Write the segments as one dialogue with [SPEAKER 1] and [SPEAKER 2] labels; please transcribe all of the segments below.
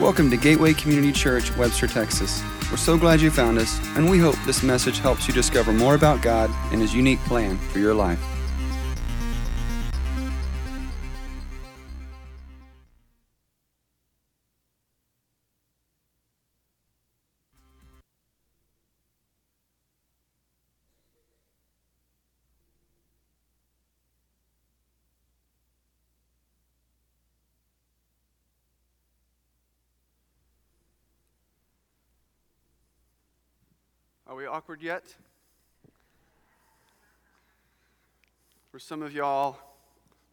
[SPEAKER 1] Welcome to Gateway Community Church, Webster, Texas. We're so glad you found us, and we hope this message helps you discover more about God and His unique plan for your life. Awkward yet? For some of y'all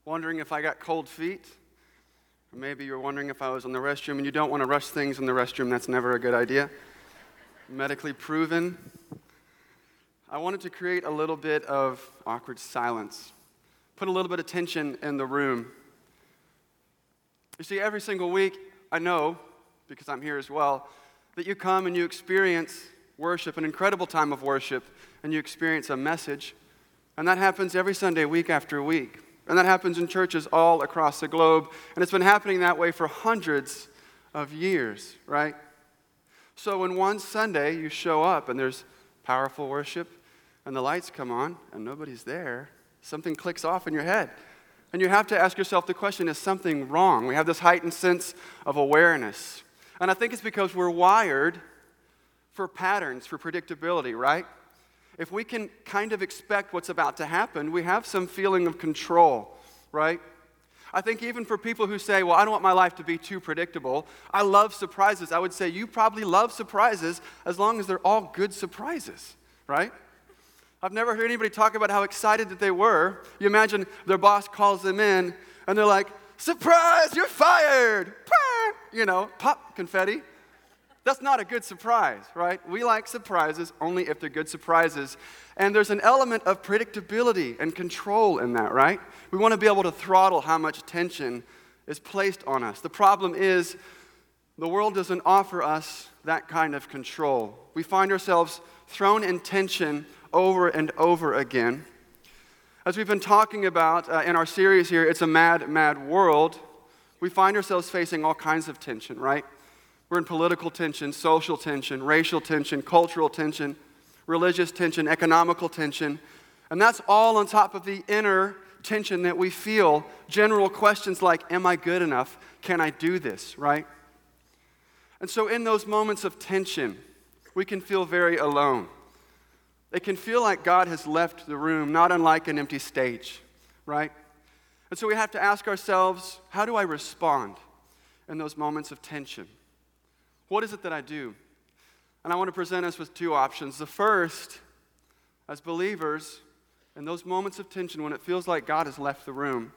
[SPEAKER 1] wondering if I got cold feet, or maybe you're wondering if I was in the restroom and you don't want to rush things in the restroom, that's never a good idea. Medically proven. I wanted to create a little bit of awkward silence, put a little bit of tension in the room. You see, every single week, I know, because I'm here as well, that you come and you experience worship, an incredible time of worship, and you experience a message. And that happens every Sunday, week after week. And that happens in churches all across the globe. And it's been happening that way for hundreds of years, right? So when one Sunday you show up and there's powerful worship and the lights come on and nobody's there, something clicks off in your head. And you have to ask yourself the question is something wrong? We have this heightened sense of awareness. And I think it's because we're wired for patterns, for predictability, right? If we can kind of expect what's about to happen, we have some feeling of control, right? I think even for people who say, well, I don't want my life to be too predictable, I love surprises. I would say you probably love surprises as long as they're all good surprises, right? I've never heard anybody talk about how excited that they were. You imagine their boss calls them in and they're like, surprise, you're fired. You know, pop confetti. That's not a good surprise, right? We like surprises only if they're good surprises. And there's an element of predictability and control in that, right? We want to be able to throttle how much tension is placed on us. The problem is, the world doesn't offer us that kind of control. We find ourselves thrown in tension over and over again. As we've been talking about uh, in our series here, It's a Mad, Mad World, we find ourselves facing all kinds of tension, right? We're in political tension, social tension, racial tension, cultural tension, religious tension, economical tension. And that's all on top of the inner tension that we feel. General questions like, Am I good enough? Can I do this? Right? And so, in those moments of tension, we can feel very alone. It can feel like God has left the room, not unlike an empty stage, right? And so we have to ask ourselves, how do I respond in those moments of tension? What is it that I do? And I want to present us with two options. The first, as believers, in those moments of tension when it feels like God has left the room,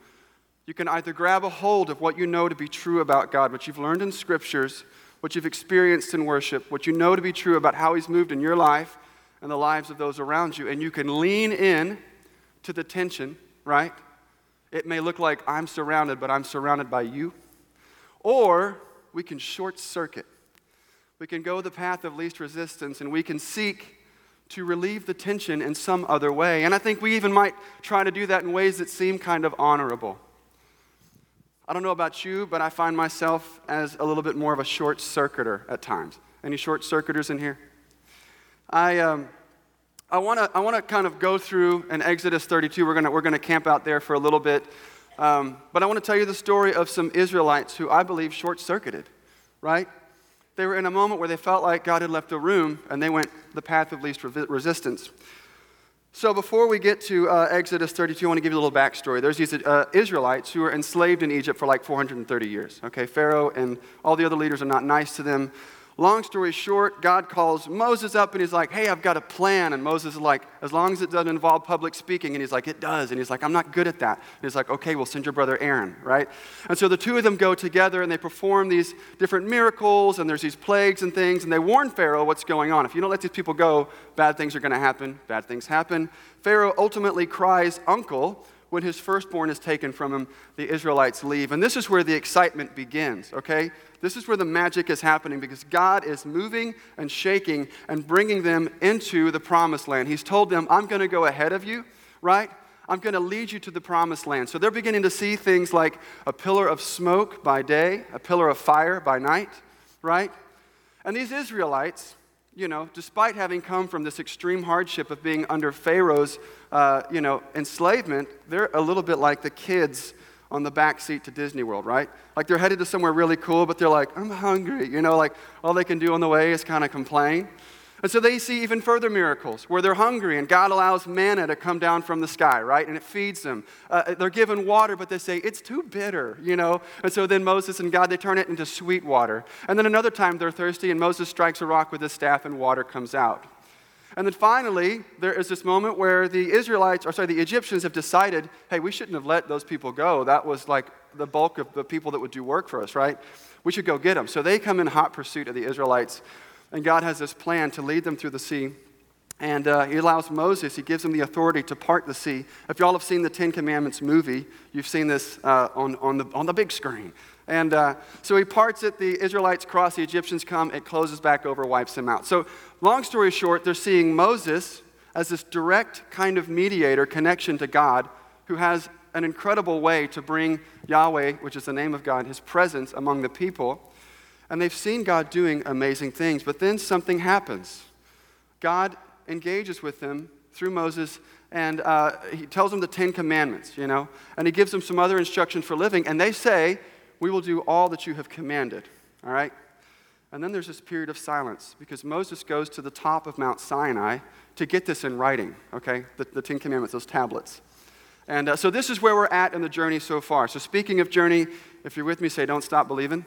[SPEAKER 1] you can either grab a hold of what you know to be true about God, what you've learned in scriptures, what you've experienced in worship, what you know to be true about how He's moved in your life and the lives of those around you, and you can lean in to the tension, right? It may look like I'm surrounded, but I'm surrounded by you. Or we can short circuit we can go the path of least resistance and we can seek to relieve the tension in some other way. And I think we even might try to do that in ways that seem kind of honorable. I don't know about you, but I find myself as a little bit more of a short circuiter at times. Any short circuiters in here? I, um, I want to I wanna kind of go through an Exodus 32. We're going we're gonna camp out there for a little bit. Um, but I want to tell you the story of some Israelites who I believe short circuited, right? They were in a moment where they felt like God had left the room and they went the path of least resistance. So, before we get to uh, Exodus 32, I want to give you a little backstory. There's these uh, Israelites who were enslaved in Egypt for like 430 years. Okay, Pharaoh and all the other leaders are not nice to them. Long story short, God calls Moses up and he's like, Hey, I've got a plan. And Moses is like, As long as it doesn't involve public speaking. And he's like, It does. And he's like, I'm not good at that. And he's like, Okay, we'll send your brother Aaron, right? And so the two of them go together and they perform these different miracles and there's these plagues and things. And they warn Pharaoh what's going on. If you don't let these people go, bad things are going to happen. Bad things happen. Pharaoh ultimately cries, Uncle when his firstborn is taken from him, the Israelites leave. And this is where the excitement begins, okay? This is where the magic is happening because God is moving and shaking and bringing them into the promised land. He's told them, I'm going to go ahead of you, right? I'm going to lead you to the promised land. So they're beginning to see things like a pillar of smoke by day, a pillar of fire by night, right? And these Israelites, you know, despite having come from this extreme hardship of being under Pharaoh's, uh, you know, enslavement, they're a little bit like the kids on the back seat to Disney World, right? Like they're headed to somewhere really cool, but they're like, I'm hungry, you know, like all they can do on the way is kind of complain. And so they see even further miracles where they're hungry and God allows manna to come down from the sky, right? And it feeds them. Uh, they're given water, but they say, it's too bitter, you know? And so then Moses and God, they turn it into sweet water. And then another time they're thirsty and Moses strikes a rock with his staff and water comes out. And then finally, there is this moment where the Israelites, or sorry, the Egyptians have decided, hey, we shouldn't have let those people go. That was like the bulk of the people that would do work for us, right? We should go get them. So they come in hot pursuit of the Israelites. And God has this plan to lead them through the sea. And uh, he allows Moses, he gives him the authority to part the sea. If y'all have seen the Ten Commandments movie, you've seen this uh, on, on, the, on the big screen. And uh, so he parts it, the Israelites cross, the Egyptians come, it closes back over, wipes them out. So, long story short, they're seeing Moses as this direct kind of mediator connection to God who has an incredible way to bring Yahweh, which is the name of God, his presence among the people. And they've seen God doing amazing things. But then something happens. God engages with them through Moses and uh, he tells them the Ten Commandments, you know, and he gives them some other instructions for living. And they say, We will do all that you have commanded, all right? And then there's this period of silence because Moses goes to the top of Mount Sinai to get this in writing, okay? The, the Ten Commandments, those tablets. And uh, so this is where we're at in the journey so far. So, speaking of journey, if you're with me, say, Don't stop believing.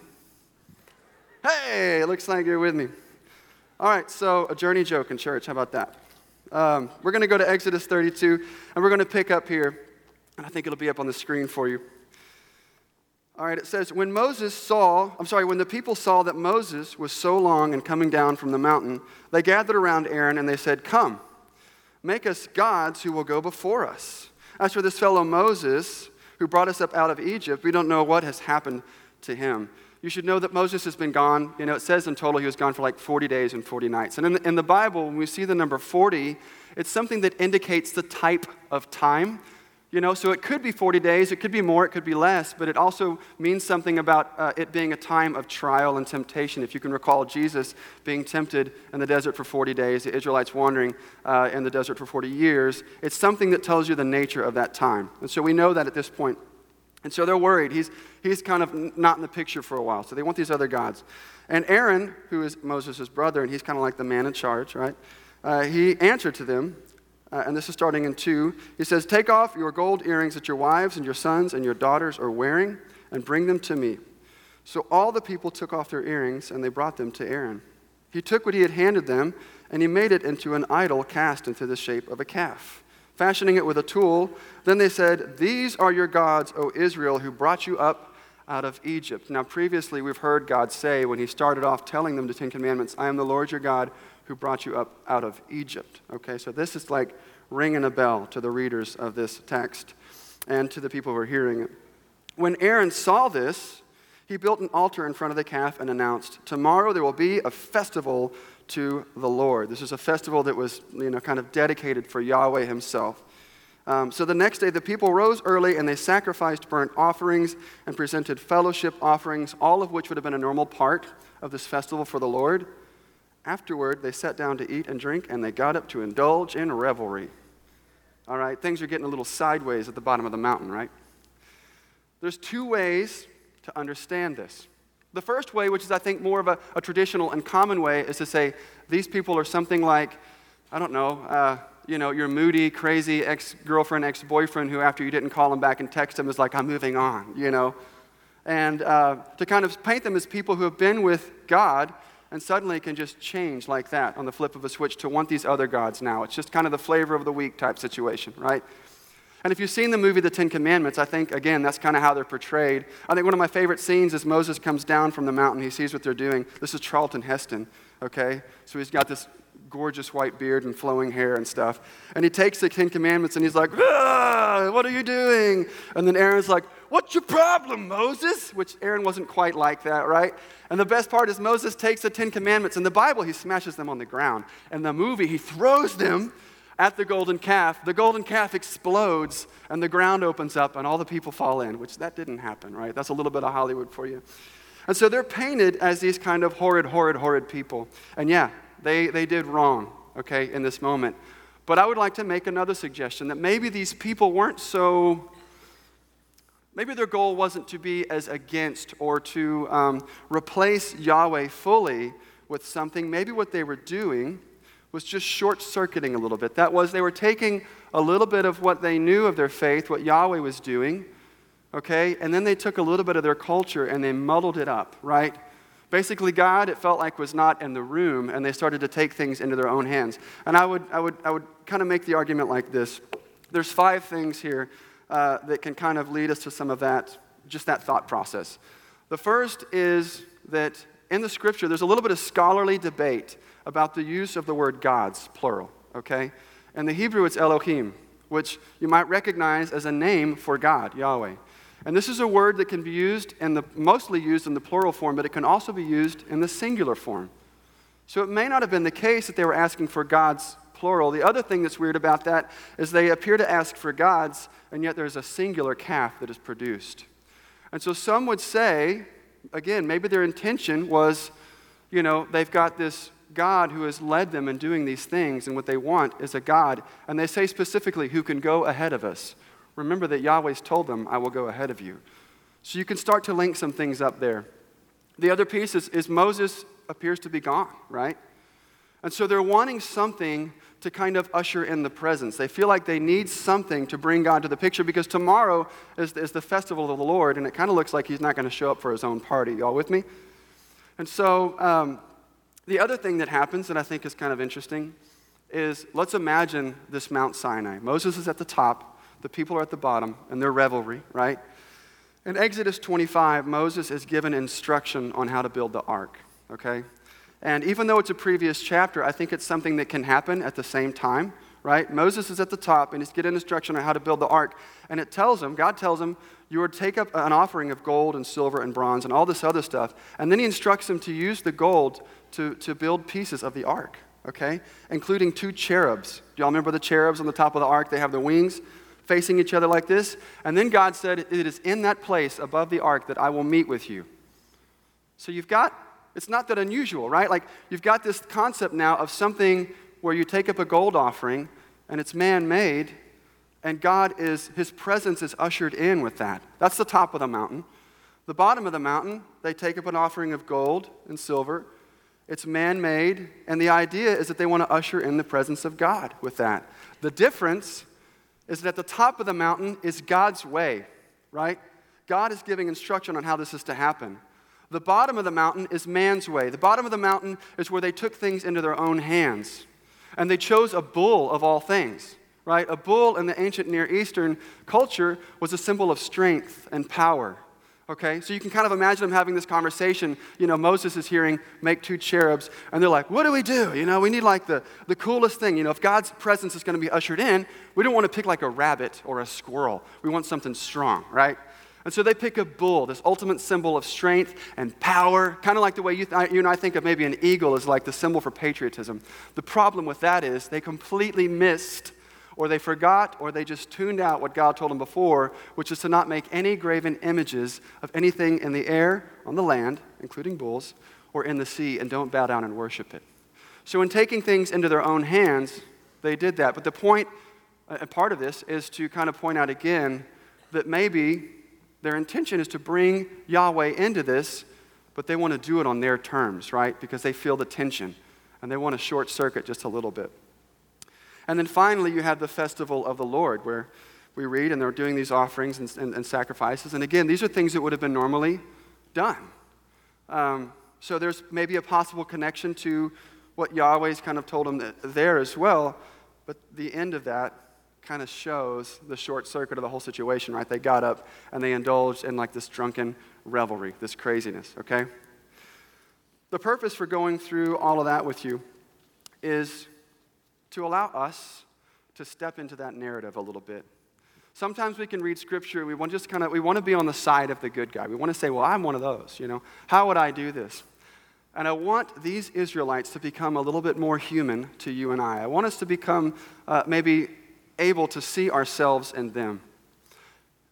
[SPEAKER 1] Hey, looks like you're with me. All right, so a journey joke in church. How about that? Um, we're going to go to Exodus 32, and we're going to pick up here, and I think it'll be up on the screen for you. All right, it says, When Moses saw, I'm sorry, when the people saw that Moses was so long and coming down from the mountain, they gathered around Aaron and they said, Come, make us gods who will go before us. As for this fellow Moses, who brought us up out of Egypt, we don't know what has happened to him you should know that Moses has been gone. You know, it says in total he was gone for like 40 days and 40 nights. And in the, in the Bible, when we see the number 40, it's something that indicates the type of time. You know, so it could be 40 days, it could be more, it could be less, but it also means something about uh, it being a time of trial and temptation. If you can recall Jesus being tempted in the desert for 40 days, the Israelites wandering uh, in the desert for 40 years, it's something that tells you the nature of that time. And so we know that at this point and so they're worried. He's, he's kind of not in the picture for a while. So they want these other gods. And Aaron, who is Moses' brother, and he's kind of like the man in charge, right? Uh, he answered to them, uh, and this is starting in 2. He says, Take off your gold earrings that your wives and your sons and your daughters are wearing, and bring them to me. So all the people took off their earrings, and they brought them to Aaron. He took what he had handed them, and he made it into an idol cast into the shape of a calf fashioning it with a tool. Then they said, These are your gods, O Israel, who brought you up out of Egypt. Now, previously, we've heard God say when he started off telling them the Ten Commandments, I am the Lord your God who brought you up out of Egypt. Okay, so this is like ringing a bell to the readers of this text and to the people who are hearing it. When Aaron saw this, he built an altar in front of the calf and announced, Tomorrow there will be a festival to the Lord. This is a festival that was, you know, kind of dedicated for Yahweh himself. Um, so the next day, the people rose early and they sacrificed burnt offerings and presented fellowship offerings, all of which would have been a normal part of this festival for the Lord. Afterward, they sat down to eat and drink and they got up to indulge in revelry. All right, things are getting a little sideways at the bottom of the mountain, right? There's two ways to understand this. The first way, which is I think more of a, a traditional and common way, is to say these people are something like, I don't know, uh, you know, your moody, crazy ex girlfriend, ex boyfriend who, after you didn't call him back and text him, is like, I'm moving on, you know. And uh, to kind of paint them as people who have been with God and suddenly can just change like that on the flip of a switch to want these other gods now. It's just kind of the flavor of the week type situation, right? And if you've seen the movie The Ten Commandments, I think, again, that's kind of how they're portrayed. I think one of my favorite scenes is Moses comes down from the mountain. He sees what they're doing. This is Charlton Heston, okay? So he's got this gorgeous white beard and flowing hair and stuff. And he takes the Ten Commandments and he's like, ah, What are you doing? And then Aaron's like, What's your problem, Moses? Which Aaron wasn't quite like that, right? And the best part is Moses takes the Ten Commandments. In the Bible, he smashes them on the ground. In the movie, he throws them at the golden calf, the golden calf explodes and the ground opens up and all the people fall in, which that didn't happen, right? That's a little bit of Hollywood for you. And so they're painted as these kind of horrid, horrid, horrid people. And yeah, they, they did wrong, okay, in this moment. But I would like to make another suggestion that maybe these people weren't so, maybe their goal wasn't to be as against or to um, replace Yahweh fully with something. Maybe what they were doing was just short circuiting a little bit. That was, they were taking a little bit of what they knew of their faith, what Yahweh was doing, okay, and then they took a little bit of their culture and they muddled it up, right? Basically, God, it felt like, was not in the room, and they started to take things into their own hands. And I would, I would, I would kind of make the argument like this there's five things here uh, that can kind of lead us to some of that, just that thought process. The first is that in the scripture, there's a little bit of scholarly debate about the use of the word gods, plural, okay? In the Hebrew, it's Elohim, which you might recognize as a name for God, Yahweh. And this is a word that can be used the mostly used in the plural form, but it can also be used in the singular form. So it may not have been the case that they were asking for gods plural. The other thing that's weird about that is they appear to ask for gods, and yet there's a singular calf that is produced. And so some would say, again, maybe their intention was, you know, they've got this God who has led them in doing these things, and what they want is a God. And they say specifically, who can go ahead of us. Remember that Yahweh's told them, I will go ahead of you. So you can start to link some things up there. The other piece is, is Moses appears to be gone, right? And so they're wanting something to kind of usher in the presence. They feel like they need something to bring God to the picture because tomorrow is, is the festival of the Lord, and it kind of looks like he's not going to show up for his own party. Y'all with me? And so um, the other thing that happens that I think is kind of interesting is let's imagine this Mount Sinai. Moses is at the top, the people are at the bottom, and their revelry, right? In Exodus 25, Moses is given instruction on how to build the ark, okay? And even though it's a previous chapter, I think it's something that can happen at the same time, right? Moses is at the top and he's getting instruction on how to build the ark. And it tells him, God tells him, you to take up an offering of gold and silver and bronze and all this other stuff. And then he instructs him to use the gold to, to build pieces of the ark, okay? Including two cherubs. Do y'all remember the cherubs on the top of the ark? They have the wings facing each other like this. And then God said, It is in that place above the ark that I will meet with you. So you've got, it's not that unusual, right? Like you've got this concept now of something where you take up a gold offering and it's man made, and God is, his presence is ushered in with that. That's the top of the mountain. The bottom of the mountain, they take up an offering of gold and silver it's man made, and the idea is that they want to usher in the presence of God with that. The difference is that at the top of the mountain is God's way, right? God is giving instruction on how this is to happen. The bottom of the mountain is man's way. The bottom of the mountain is where they took things into their own hands. And they chose a bull of all things, right? A bull in the ancient Near Eastern culture was a symbol of strength and power. Okay, so you can kind of imagine them having this conversation. You know, Moses is hearing, make two cherubs, and they're like, what do we do? You know, we need like the, the coolest thing. You know, if God's presence is going to be ushered in, we don't want to pick like a rabbit or a squirrel. We want something strong, right? And so they pick a bull, this ultimate symbol of strength and power, kind of like the way you, th- you and I think of maybe an eagle as like the symbol for patriotism. The problem with that is they completely missed or they forgot, or they just tuned out what God told them before, which is to not make any graven images of anything in the air, on the land, including bulls, or in the sea, and don't bow down and worship it. So, in taking things into their own hands, they did that. But the point, uh, a part of this, is to kind of point out again that maybe their intention is to bring Yahweh into this, but they want to do it on their terms, right? Because they feel the tension and they want to short circuit just a little bit. And then finally, you have the festival of the Lord, where we read and they're doing these offerings and, and, and sacrifices. And again, these are things that would have been normally done. Um, so there's maybe a possible connection to what Yahweh's kind of told them there as well. But the end of that kind of shows the short circuit of the whole situation, right? They got up and they indulged in like this drunken revelry, this craziness, okay? The purpose for going through all of that with you is to allow us to step into that narrative a little bit. Sometimes we can read scripture, we want just kind of we want to be on the side of the good guy. We want to say, "Well, I'm one of those, you know. How would I do this?" And I want these Israelites to become a little bit more human to you and I. I want us to become uh, maybe able to see ourselves in them.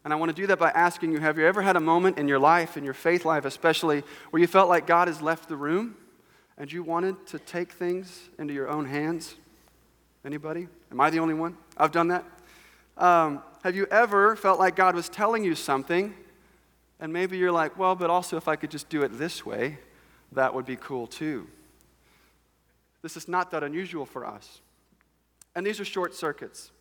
[SPEAKER 1] And I want to do that by asking you have you ever had a moment in your life, in your faith life especially, where you felt like God has left the room and you wanted to take things into your own hands? Anybody? Am I the only one? I've done that. Um, have you ever felt like God was telling you something, and maybe you're like, well, but also if I could just do it this way, that would be cool too? This is not that unusual for us. And these are short circuits.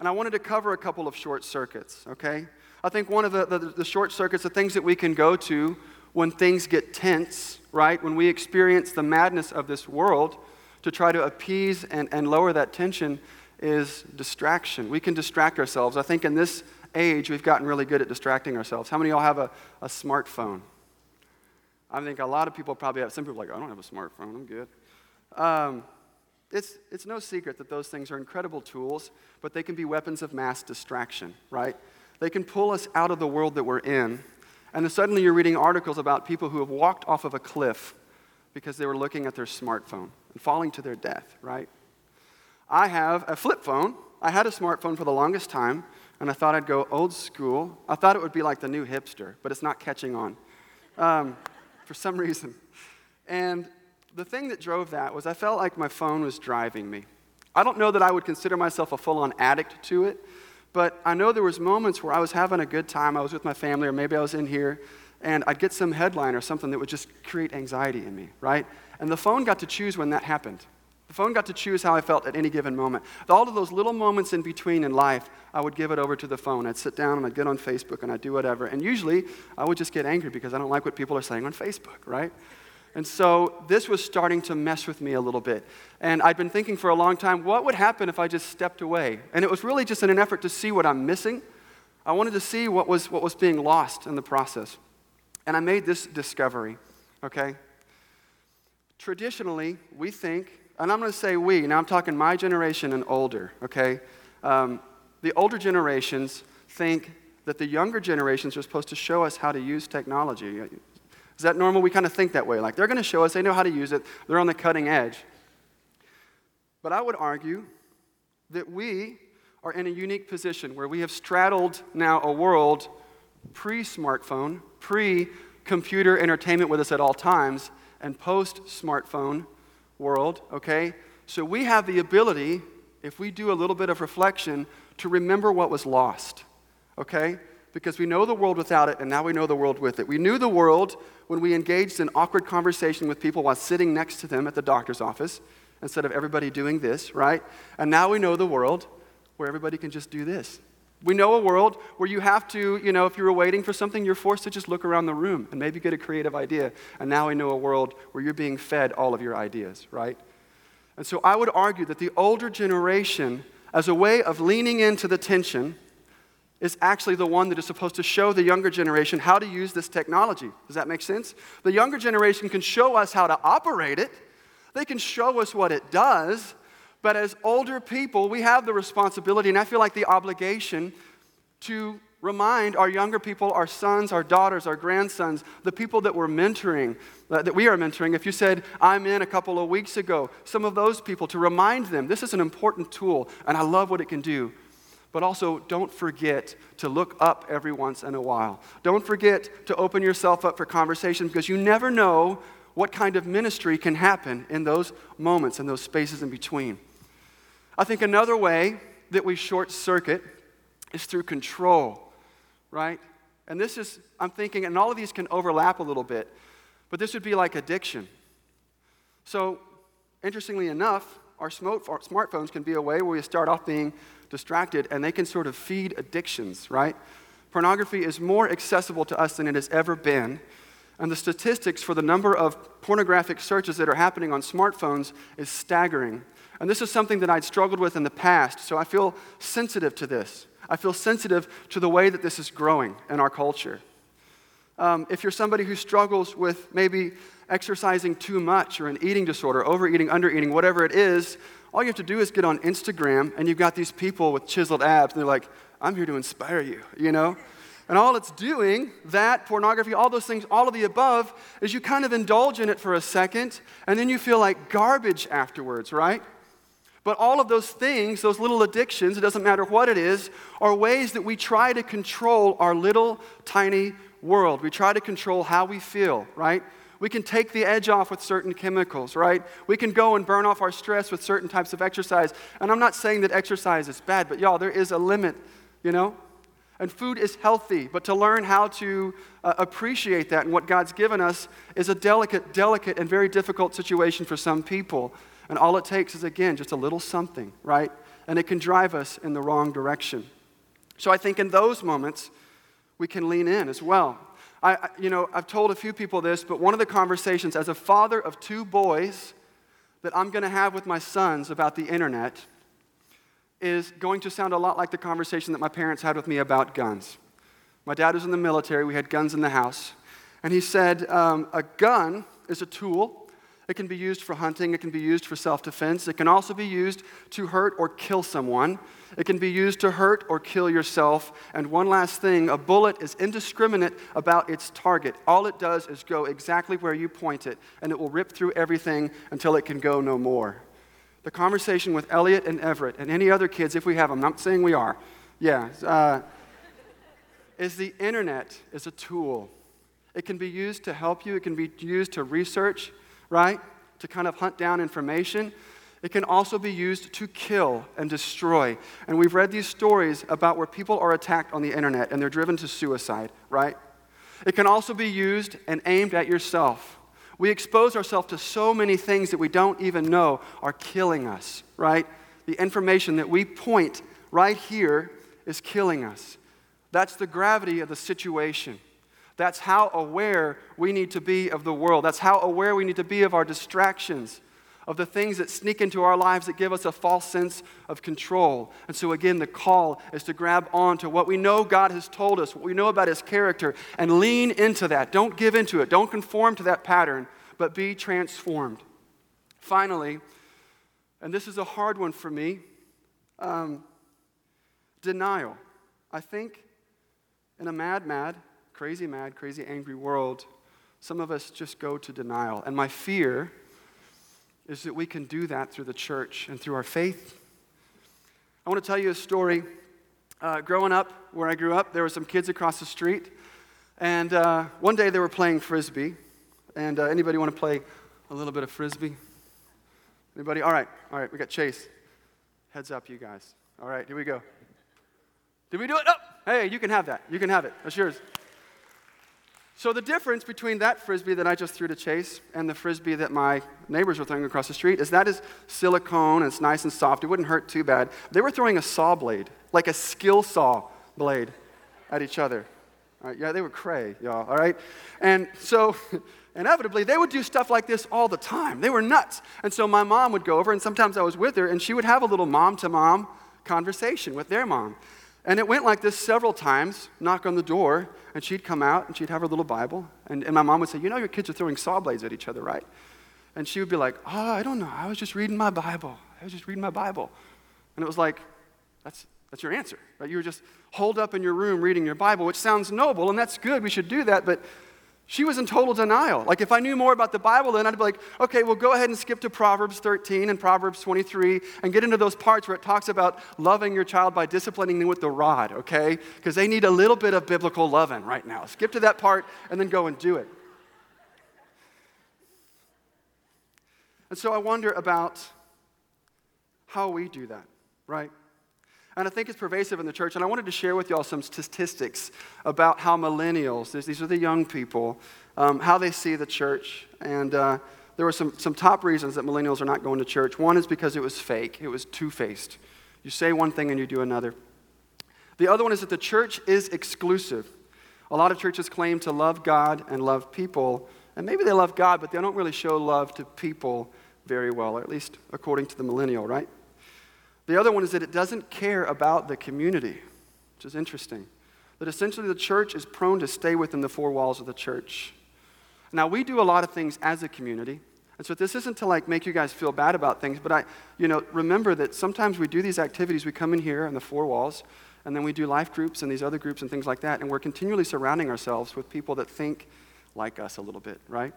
[SPEAKER 1] And I wanted to cover a couple of short circuits, okay? I think one of the, the, the, short circuits, the things that we can go to when things get tense, right? When we experience the madness of this world to try to appease and, and lower that tension is distraction. We can distract ourselves. I think in this age, we've gotten really good at distracting ourselves. How many of y'all have a, a smartphone? I think a lot of people probably have. Some people like, I don't have a smartphone, I'm good. Um, it's, it's no secret that those things are incredible tools, but they can be weapons of mass distraction, right? They can pull us out of the world that we're in. And then suddenly you're reading articles about people who have walked off of a cliff because they were looking at their smartphone and falling to their death, right? I have a flip phone. I had a smartphone for the longest time, and I thought I'd go old school. I thought it would be like the new hipster, but it's not catching on um, for some reason. And the thing that drove that was I felt like my phone was driving me. I don't know that I would consider myself a full on addict to it, but I know there was moments where I was having a good time. I was with my family, or maybe I was in here, and I'd get some headline or something that would just create anxiety in me, right? And the phone got to choose when that happened. The phone got to choose how I felt at any given moment. All of those little moments in between in life, I would give it over to the phone. I'd sit down and I'd get on Facebook and I'd do whatever. And usually, I would just get angry because I don't like what people are saying on Facebook, right? And so this was starting to mess with me a little bit. And I'd been thinking for a long time, what would happen if I just stepped away? And it was really just in an effort to see what I'm missing. I wanted to see what was, what was being lost in the process. And I made this discovery, okay? Traditionally, we think and I'm going to say we, now I'm talking my generation and older, okay? Um, the older generations think that the younger generations are supposed to show us how to use technology. Is that normal? We kind of think that way. Like they're going to show us, they know how to use it, they're on the cutting edge. But I would argue that we are in a unique position where we have straddled now a world pre smartphone, pre computer entertainment with us at all times, and post smartphone world, okay? So we have the ability, if we do a little bit of reflection, to remember what was lost, okay? Because we know the world without it, and now we know the world with it. We knew the world when we engaged in awkward conversation with people while sitting next to them at the doctor's office instead of everybody doing this, right? And now we know the world where everybody can just do this. We know a world where you have to, you know, if you're waiting for something, you're forced to just look around the room and maybe get a creative idea. And now we know a world where you're being fed all of your ideas, right? And so I would argue that the older generation, as a way of leaning into the tension, is actually the one that is supposed to show the younger generation how to use this technology. Does that make sense? The younger generation can show us how to operate it, they can show us what it does, but as older people, we have the responsibility, and I feel like the obligation to remind our younger people, our sons, our daughters, our grandsons, the people that we're mentoring, uh, that we are mentoring. If you said, I'm in a couple of weeks ago, some of those people, to remind them this is an important tool, and I love what it can do. But also, don't forget to look up every once in a while. Don't forget to open yourself up for conversation because you never know what kind of ministry can happen in those moments, and those spaces in between. I think another way that we short circuit is through control, right? And this is, I'm thinking, and all of these can overlap a little bit, but this would be like addiction. So, interestingly enough, our smartphones can be a way where we start off being distracted and they can sort of feed addictions, right? Pornography is more accessible to us than it has ever been. And the statistics for the number of pornographic searches that are happening on smartphones is staggering. And this is something that I'd struggled with in the past, so I feel sensitive to this. I feel sensitive to the way that this is growing in our culture. Um, if you're somebody who struggles with maybe exercising too much or an eating disorder, overeating, undereating, whatever it is, all you have to do is get on Instagram and you've got these people with chiseled abs and they're like, I'm here to inspire you, you know? And all it's doing, that, pornography, all those things, all of the above, is you kind of indulge in it for a second and then you feel like garbage afterwards, right? But all of those things, those little addictions, it doesn't matter what it is, are ways that we try to control our little tiny world. We try to control how we feel, right? We can take the edge off with certain chemicals, right? We can go and burn off our stress with certain types of exercise. And I'm not saying that exercise is bad, but y'all, there is a limit, you know? And food is healthy, but to learn how to uh, appreciate that and what God's given us is a delicate, delicate, and very difficult situation for some people. And all it takes is, again, just a little something, right? And it can drive us in the wrong direction. So I think in those moments, we can lean in as well. I, you know, I've told a few people this, but one of the conversations as a father of two boys that I'm going to have with my sons about the internet is going to sound a lot like the conversation that my parents had with me about guns. My dad was in the military, we had guns in the house. And he said, um, A gun is a tool. It can be used for hunting, it can be used for self defense, it can also be used to hurt or kill someone. It can be used to hurt or kill yourself. And one last thing a bullet is indiscriminate about its target. All it does is go exactly where you point it, and it will rip through everything until it can go no more. The conversation with Elliot and Everett and any other kids, if we have them, I'm not saying we are, yeah, uh, is the internet is a tool. It can be used to help you, it can be used to research, right? To kind of hunt down information. It can also be used to kill and destroy. And we've read these stories about where people are attacked on the internet and they're driven to suicide, right? It can also be used and aimed at yourself. We expose ourselves to so many things that we don't even know are killing us, right? The information that we point right here is killing us. That's the gravity of the situation. That's how aware we need to be of the world. That's how aware we need to be of our distractions of the things that sneak into our lives that give us a false sense of control. And so, again, the call is to grab on to what we know God has told us, what we know about His character, and lean into that. Don't give into it, don't conform to that pattern, but be transformed. Finally, and this is a hard one for me um, denial. I think in a mad, mad, crazy, mad, crazy, angry world, some of us just go to denial. And my fear is that we can do that through the church and through our faith. I want to tell you a story. Uh, growing up, where I grew up, there were some kids across the street, and uh, one day they were playing frisbee. And uh, anybody want to play a little bit of frisbee? Anybody? All right, all right. We got Chase. Heads up, you guys. All right, here we go. Did we do it? Oh, hey, you can have that. You can have it. That's yours. So, the difference between that frisbee that I just threw to Chase and the frisbee that my neighbors were throwing across the street is that is silicone and it's nice and soft. It wouldn't hurt too bad. They were throwing a saw blade, like a skill saw blade, at each other. yeah, they were cray, y'all, all right? And so, inevitably, they would do stuff like this all the time. They were nuts. And so, my mom would go over, and sometimes I was with her, and she would have a little mom to mom conversation with their mom. And it went like this several times knock on the door, and she'd come out and she'd have her little Bible. And, and my mom would say, You know, your kids are throwing saw blades at each other, right? And she would be like, Oh, I don't know. I was just reading my Bible. I was just reading my Bible. And it was like, That's, that's your answer, right? You were just holed up in your room reading your Bible, which sounds noble, and that's good. We should do that. But she was in total denial. Like, if I knew more about the Bible, then I'd be like, okay, well, go ahead and skip to Proverbs 13 and Proverbs 23 and get into those parts where it talks about loving your child by disciplining them with the rod, okay? Because they need a little bit of biblical loving right now. Skip to that part and then go and do it. And so I wonder about how we do that, right? And I think it's pervasive in the church. And I wanted to share with y'all some statistics about how millennials, these are the young people, um, how they see the church. And uh, there were some, some top reasons that millennials are not going to church. One is because it was fake, it was two faced. You say one thing and you do another. The other one is that the church is exclusive. A lot of churches claim to love God and love people, and maybe they love God, but they don't really show love to people very well, or at least according to the millennial, right? The other one is that it doesn't care about the community, which is interesting. That essentially the church is prone to stay within the four walls of the church. Now, we do a lot of things as a community. And so this isn't to like make you guys feel bad about things, but I, you know, remember that sometimes we do these activities, we come in here in the four walls, and then we do life groups and these other groups and things like that, and we're continually surrounding ourselves with people that think like us a little bit, right?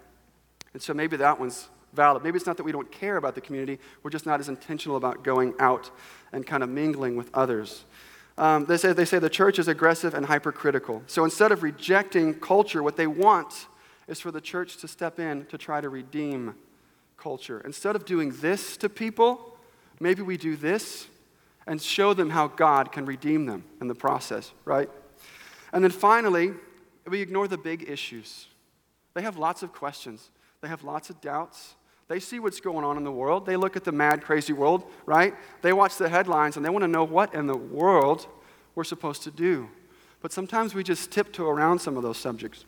[SPEAKER 1] And so maybe that one's valid. Maybe it's not that we don't care about the community, we're just not as intentional about going out and kind of mingling with others. Um, they, say, they say the church is aggressive and hypercritical. So instead of rejecting culture, what they want is for the church to step in to try to redeem culture. Instead of doing this to people, maybe we do this and show them how God can redeem them in the process, right? And then finally, we ignore the big issues. They have lots of questions, they have lots of doubts. They see what's going on in the world. They look at the mad, crazy world, right? They watch the headlines and they want to know what in the world we're supposed to do. But sometimes we just tiptoe around some of those subjects.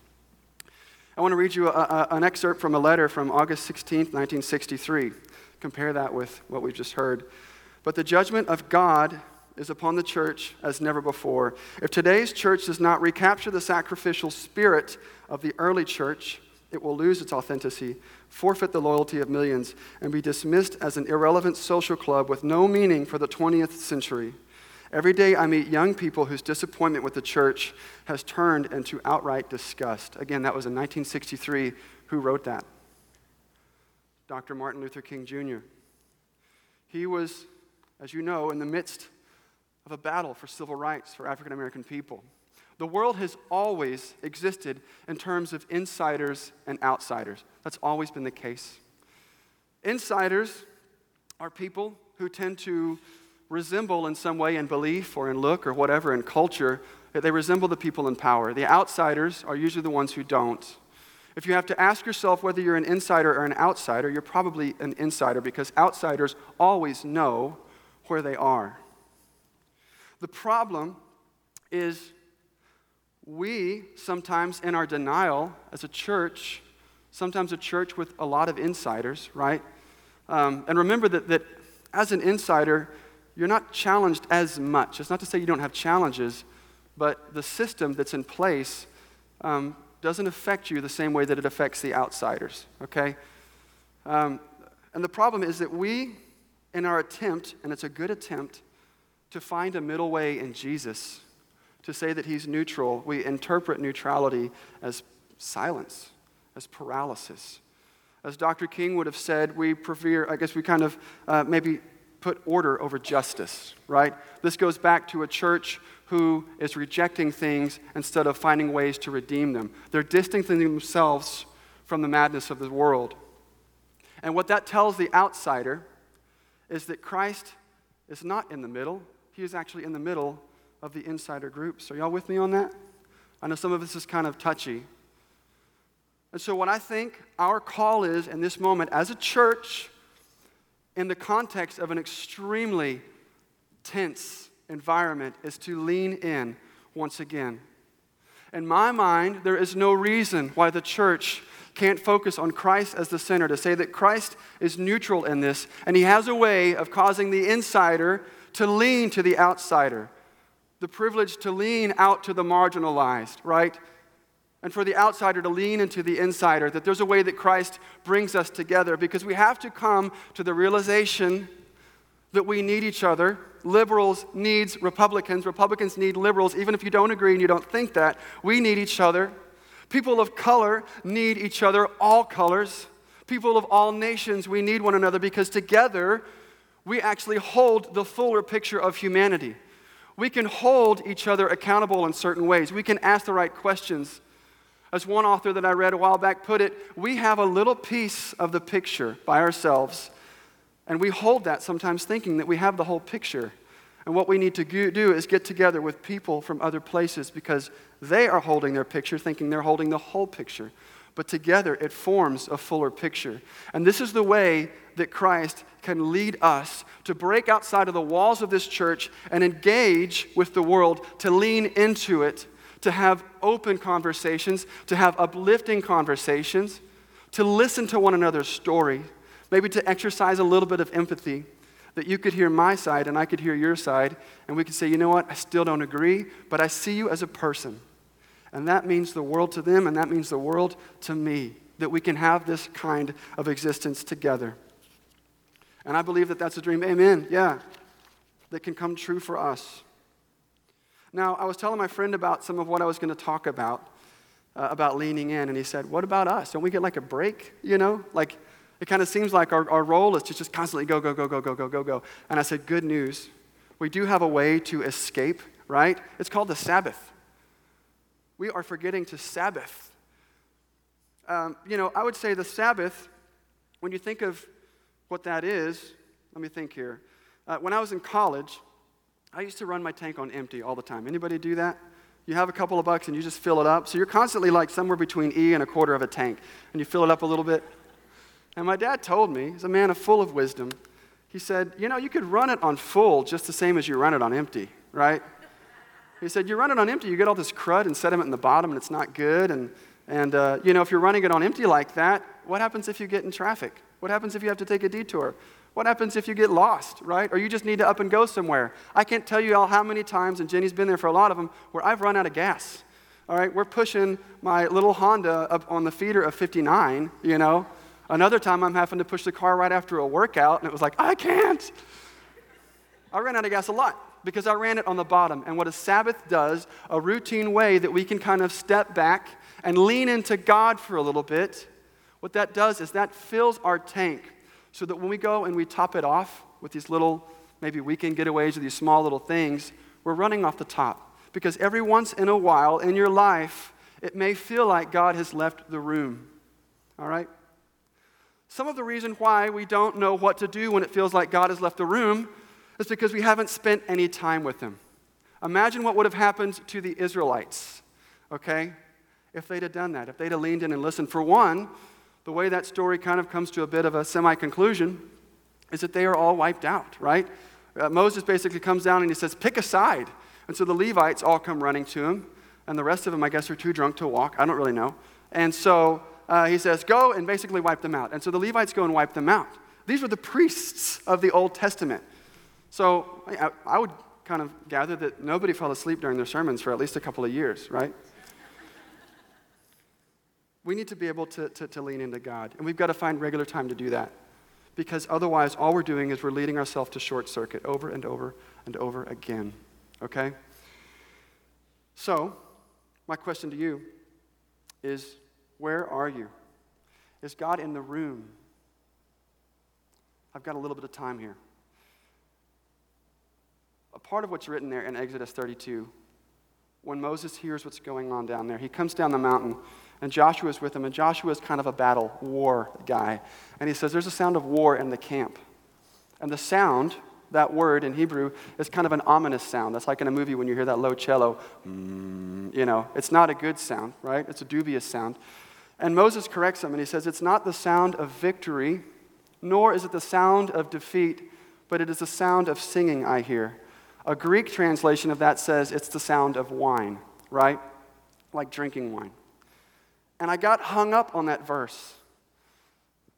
[SPEAKER 1] I want to read you a, a, an excerpt from a letter from August 16, 1963. Compare that with what we've just heard. But the judgment of God is upon the church as never before. If today's church does not recapture the sacrificial spirit of the early church, it will lose its authenticity, forfeit the loyalty of millions, and be dismissed as an irrelevant social club with no meaning for the 20th century. Every day I meet young people whose disappointment with the church has turned into outright disgust. Again, that was in 1963. Who wrote that? Dr. Martin Luther King Jr. He was, as you know, in the midst of a battle for civil rights for African American people. The world has always existed in terms of insiders and outsiders. That's always been the case. Insiders are people who tend to resemble in some way in belief or in look or whatever in culture, they resemble the people in power. The outsiders are usually the ones who don't. If you have to ask yourself whether you're an insider or an outsider, you're probably an insider because outsiders always know where they are. The problem is we sometimes, in our denial as a church, sometimes a church with a lot of insiders, right? Um, and remember that, that as an insider, you're not challenged as much. It's not to say you don't have challenges, but the system that's in place um, doesn't affect you the same way that it affects the outsiders, okay? Um, and the problem is that we, in our attempt, and it's a good attempt, to find a middle way in Jesus, to say that he's neutral, we interpret neutrality as silence, as paralysis. As Dr. King would have said, we prefer, I guess we kind of uh, maybe put order over justice, right? This goes back to a church who is rejecting things instead of finding ways to redeem them. They're distancing themselves from the madness of the world. And what that tells the outsider is that Christ is not in the middle, he is actually in the middle of the insider groups. Are y'all with me on that? I know some of this is kind of touchy. And so, what I think our call is in this moment as a church, in the context of an extremely tense environment, is to lean in once again. In my mind, there is no reason why the church can't focus on Christ as the center, to say that Christ is neutral in this, and he has a way of causing the insider to lean to the outsider the privilege to lean out to the marginalized, right? And for the outsider to lean into the insider, that there's a way that Christ brings us together because we have to come to the realization that we need each other. Liberals needs Republicans, Republicans need liberals, even if you don't agree and you don't think that. We need each other. People of color need each other, all colors. People of all nations, we need one another because together we actually hold the fuller picture of humanity we can hold each other accountable in certain ways. We can ask the right questions. As one author that I read a while back put it, we have a little piece of the picture by ourselves, and we hold that sometimes thinking that we have the whole picture. And what we need to do is get together with people from other places because they are holding their picture, thinking they're holding the whole picture. But together it forms a fuller picture. And this is the way that Christ can lead us to break outside of the walls of this church and engage with the world, to lean into it, to have open conversations, to have uplifting conversations, to listen to one another's story, maybe to exercise a little bit of empathy. That you could hear my side and I could hear your side, and we could say, you know what, I still don't agree, but I see you as a person. And that means the world to them, and that means the world to me, that we can have this kind of existence together. And I believe that that's a dream. Amen. Yeah. That can come true for us. Now, I was telling my friend about some of what I was going to talk about, uh, about leaning in, and he said, What about us? Don't we get like a break? You know? Like, It kind of seems like our, our role is to just constantly go, go, go, go, go, go, go, go. And I said, Good news. We do have a way to escape, right? It's called the Sabbath. We are forgetting to Sabbath. Um, you know, I would say the Sabbath, when you think of what that is, let me think here. Uh, when I was in college, I used to run my tank on empty all the time. Anybody do that? You have a couple of bucks and you just fill it up. So you're constantly like somewhere between E and a quarter of a tank. And you fill it up a little bit. And my dad told me, he's a man of full of wisdom. He said, You know, you could run it on full just the same as you run it on empty, right? He said, You run it on empty, you get all this crud and sediment in the bottom, and it's not good. And, and uh, you know, if you're running it on empty like that, what happens if you get in traffic? What happens if you have to take a detour? What happens if you get lost, right? Or you just need to up and go somewhere? I can't tell you all how many times, and Jenny's been there for a lot of them, where I've run out of gas. All right, we're pushing my little Honda up on the feeder of 59, you know. Another time I'm having to push the car right after a workout, and it was like, I can't. I ran out of gas a lot because I ran it on the bottom. And what a Sabbath does, a routine way that we can kind of step back and lean into God for a little bit, what that does is that fills our tank so that when we go and we top it off with these little, maybe weekend getaways or these small little things, we're running off the top. Because every once in a while in your life, it may feel like God has left the room. All right? Some of the reason why we don't know what to do when it feels like God has left the room is because we haven't spent any time with Him. Imagine what would have happened to the Israelites, okay, if they'd have done that, if they'd have leaned in and listened. For one, the way that story kind of comes to a bit of a semi conclusion is that they are all wiped out, right? Uh, Moses basically comes down and he says, Pick a side. And so the Levites all come running to him, and the rest of them, I guess, are too drunk to walk. I don't really know. And so uh, he says, Go and basically wipe them out. And so the Levites go and wipe them out. These were the priests of the Old Testament. So I, I would kind of gather that nobody fell asleep during their sermons for at least a couple of years, right? We need to be able to, to, to lean into God, and we've got to find regular time to do that. Because otherwise, all we're doing is we're leading ourselves to short circuit over and over and over again. Okay? So, my question to you is where are you? Is God in the room? I've got a little bit of time here. A part of what's written there in Exodus 32, when Moses hears what's going on down there, he comes down the mountain and Joshua's with him, and Joshua's kind of a battle war guy. And he says, There's a sound of war in the camp. And the sound, that word in Hebrew, is kind of an ominous sound. That's like in a movie when you hear that low cello. Mm, you know, it's not a good sound, right? It's a dubious sound. And Moses corrects him, and he says, It's not the sound of victory, nor is it the sound of defeat, but it is the sound of singing I hear. A Greek translation of that says it's the sound of wine, right? Like drinking wine. And I got hung up on that verse.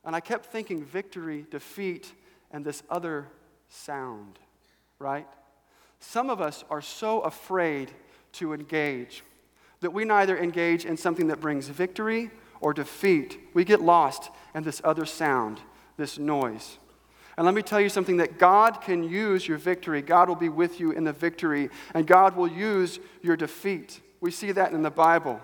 [SPEAKER 1] And I kept thinking victory, defeat, and this other sound, right? Some of us are so afraid to engage that we neither engage in something that brings victory or defeat. We get lost in this other sound, this noise. And let me tell you something that God can use your victory. God will be with you in the victory, and God will use your defeat. We see that in the Bible.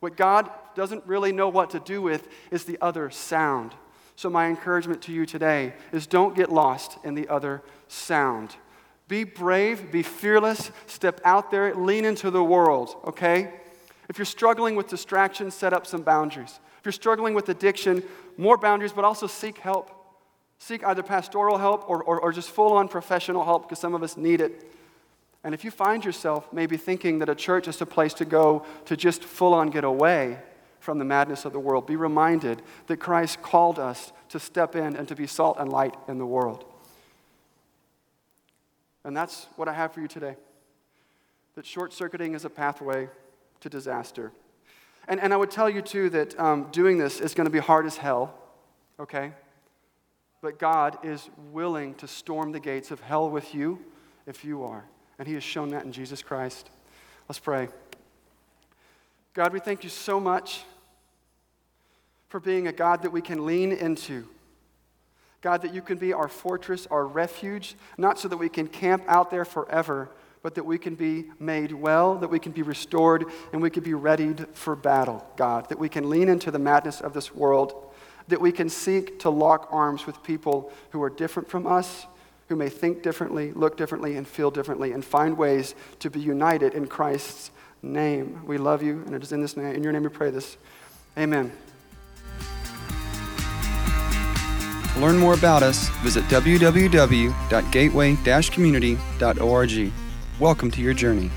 [SPEAKER 1] What God doesn't really know what to do with is the other sound. So, my encouragement to you today is don't get lost in the other sound. Be brave, be fearless, step out there, lean into the world, okay? If you're struggling with distractions, set up some boundaries. If you're struggling with addiction, more boundaries, but also seek help. Seek either pastoral help or, or, or just full on professional help because some of us need it. And if you find yourself maybe thinking that a church is a place to go to just full on get away from the madness of the world, be reminded that Christ called us to step in and to be salt and light in the world. And that's what I have for you today that short circuiting is a pathway to disaster. And, and I would tell you, too, that um, doing this is going to be hard as hell, okay? But God is willing to storm the gates of hell with you if you are. And He has shown that in Jesus Christ. Let's pray. God, we thank you so much for being a God that we can lean into. God, that you can be our fortress, our refuge, not so that we can camp out there forever, but that we can be made well, that we can be restored, and we can be readied for battle, God, that we can lean into the madness of this world, that we can seek to lock arms with people who are different from us, who may think differently, look differently, and feel differently, and find ways to be united in Christ's name. We love you, and it is in this name, in your name we pray this. Amen.
[SPEAKER 2] To learn more about us, visit www.gateway-community.org. Welcome to your journey.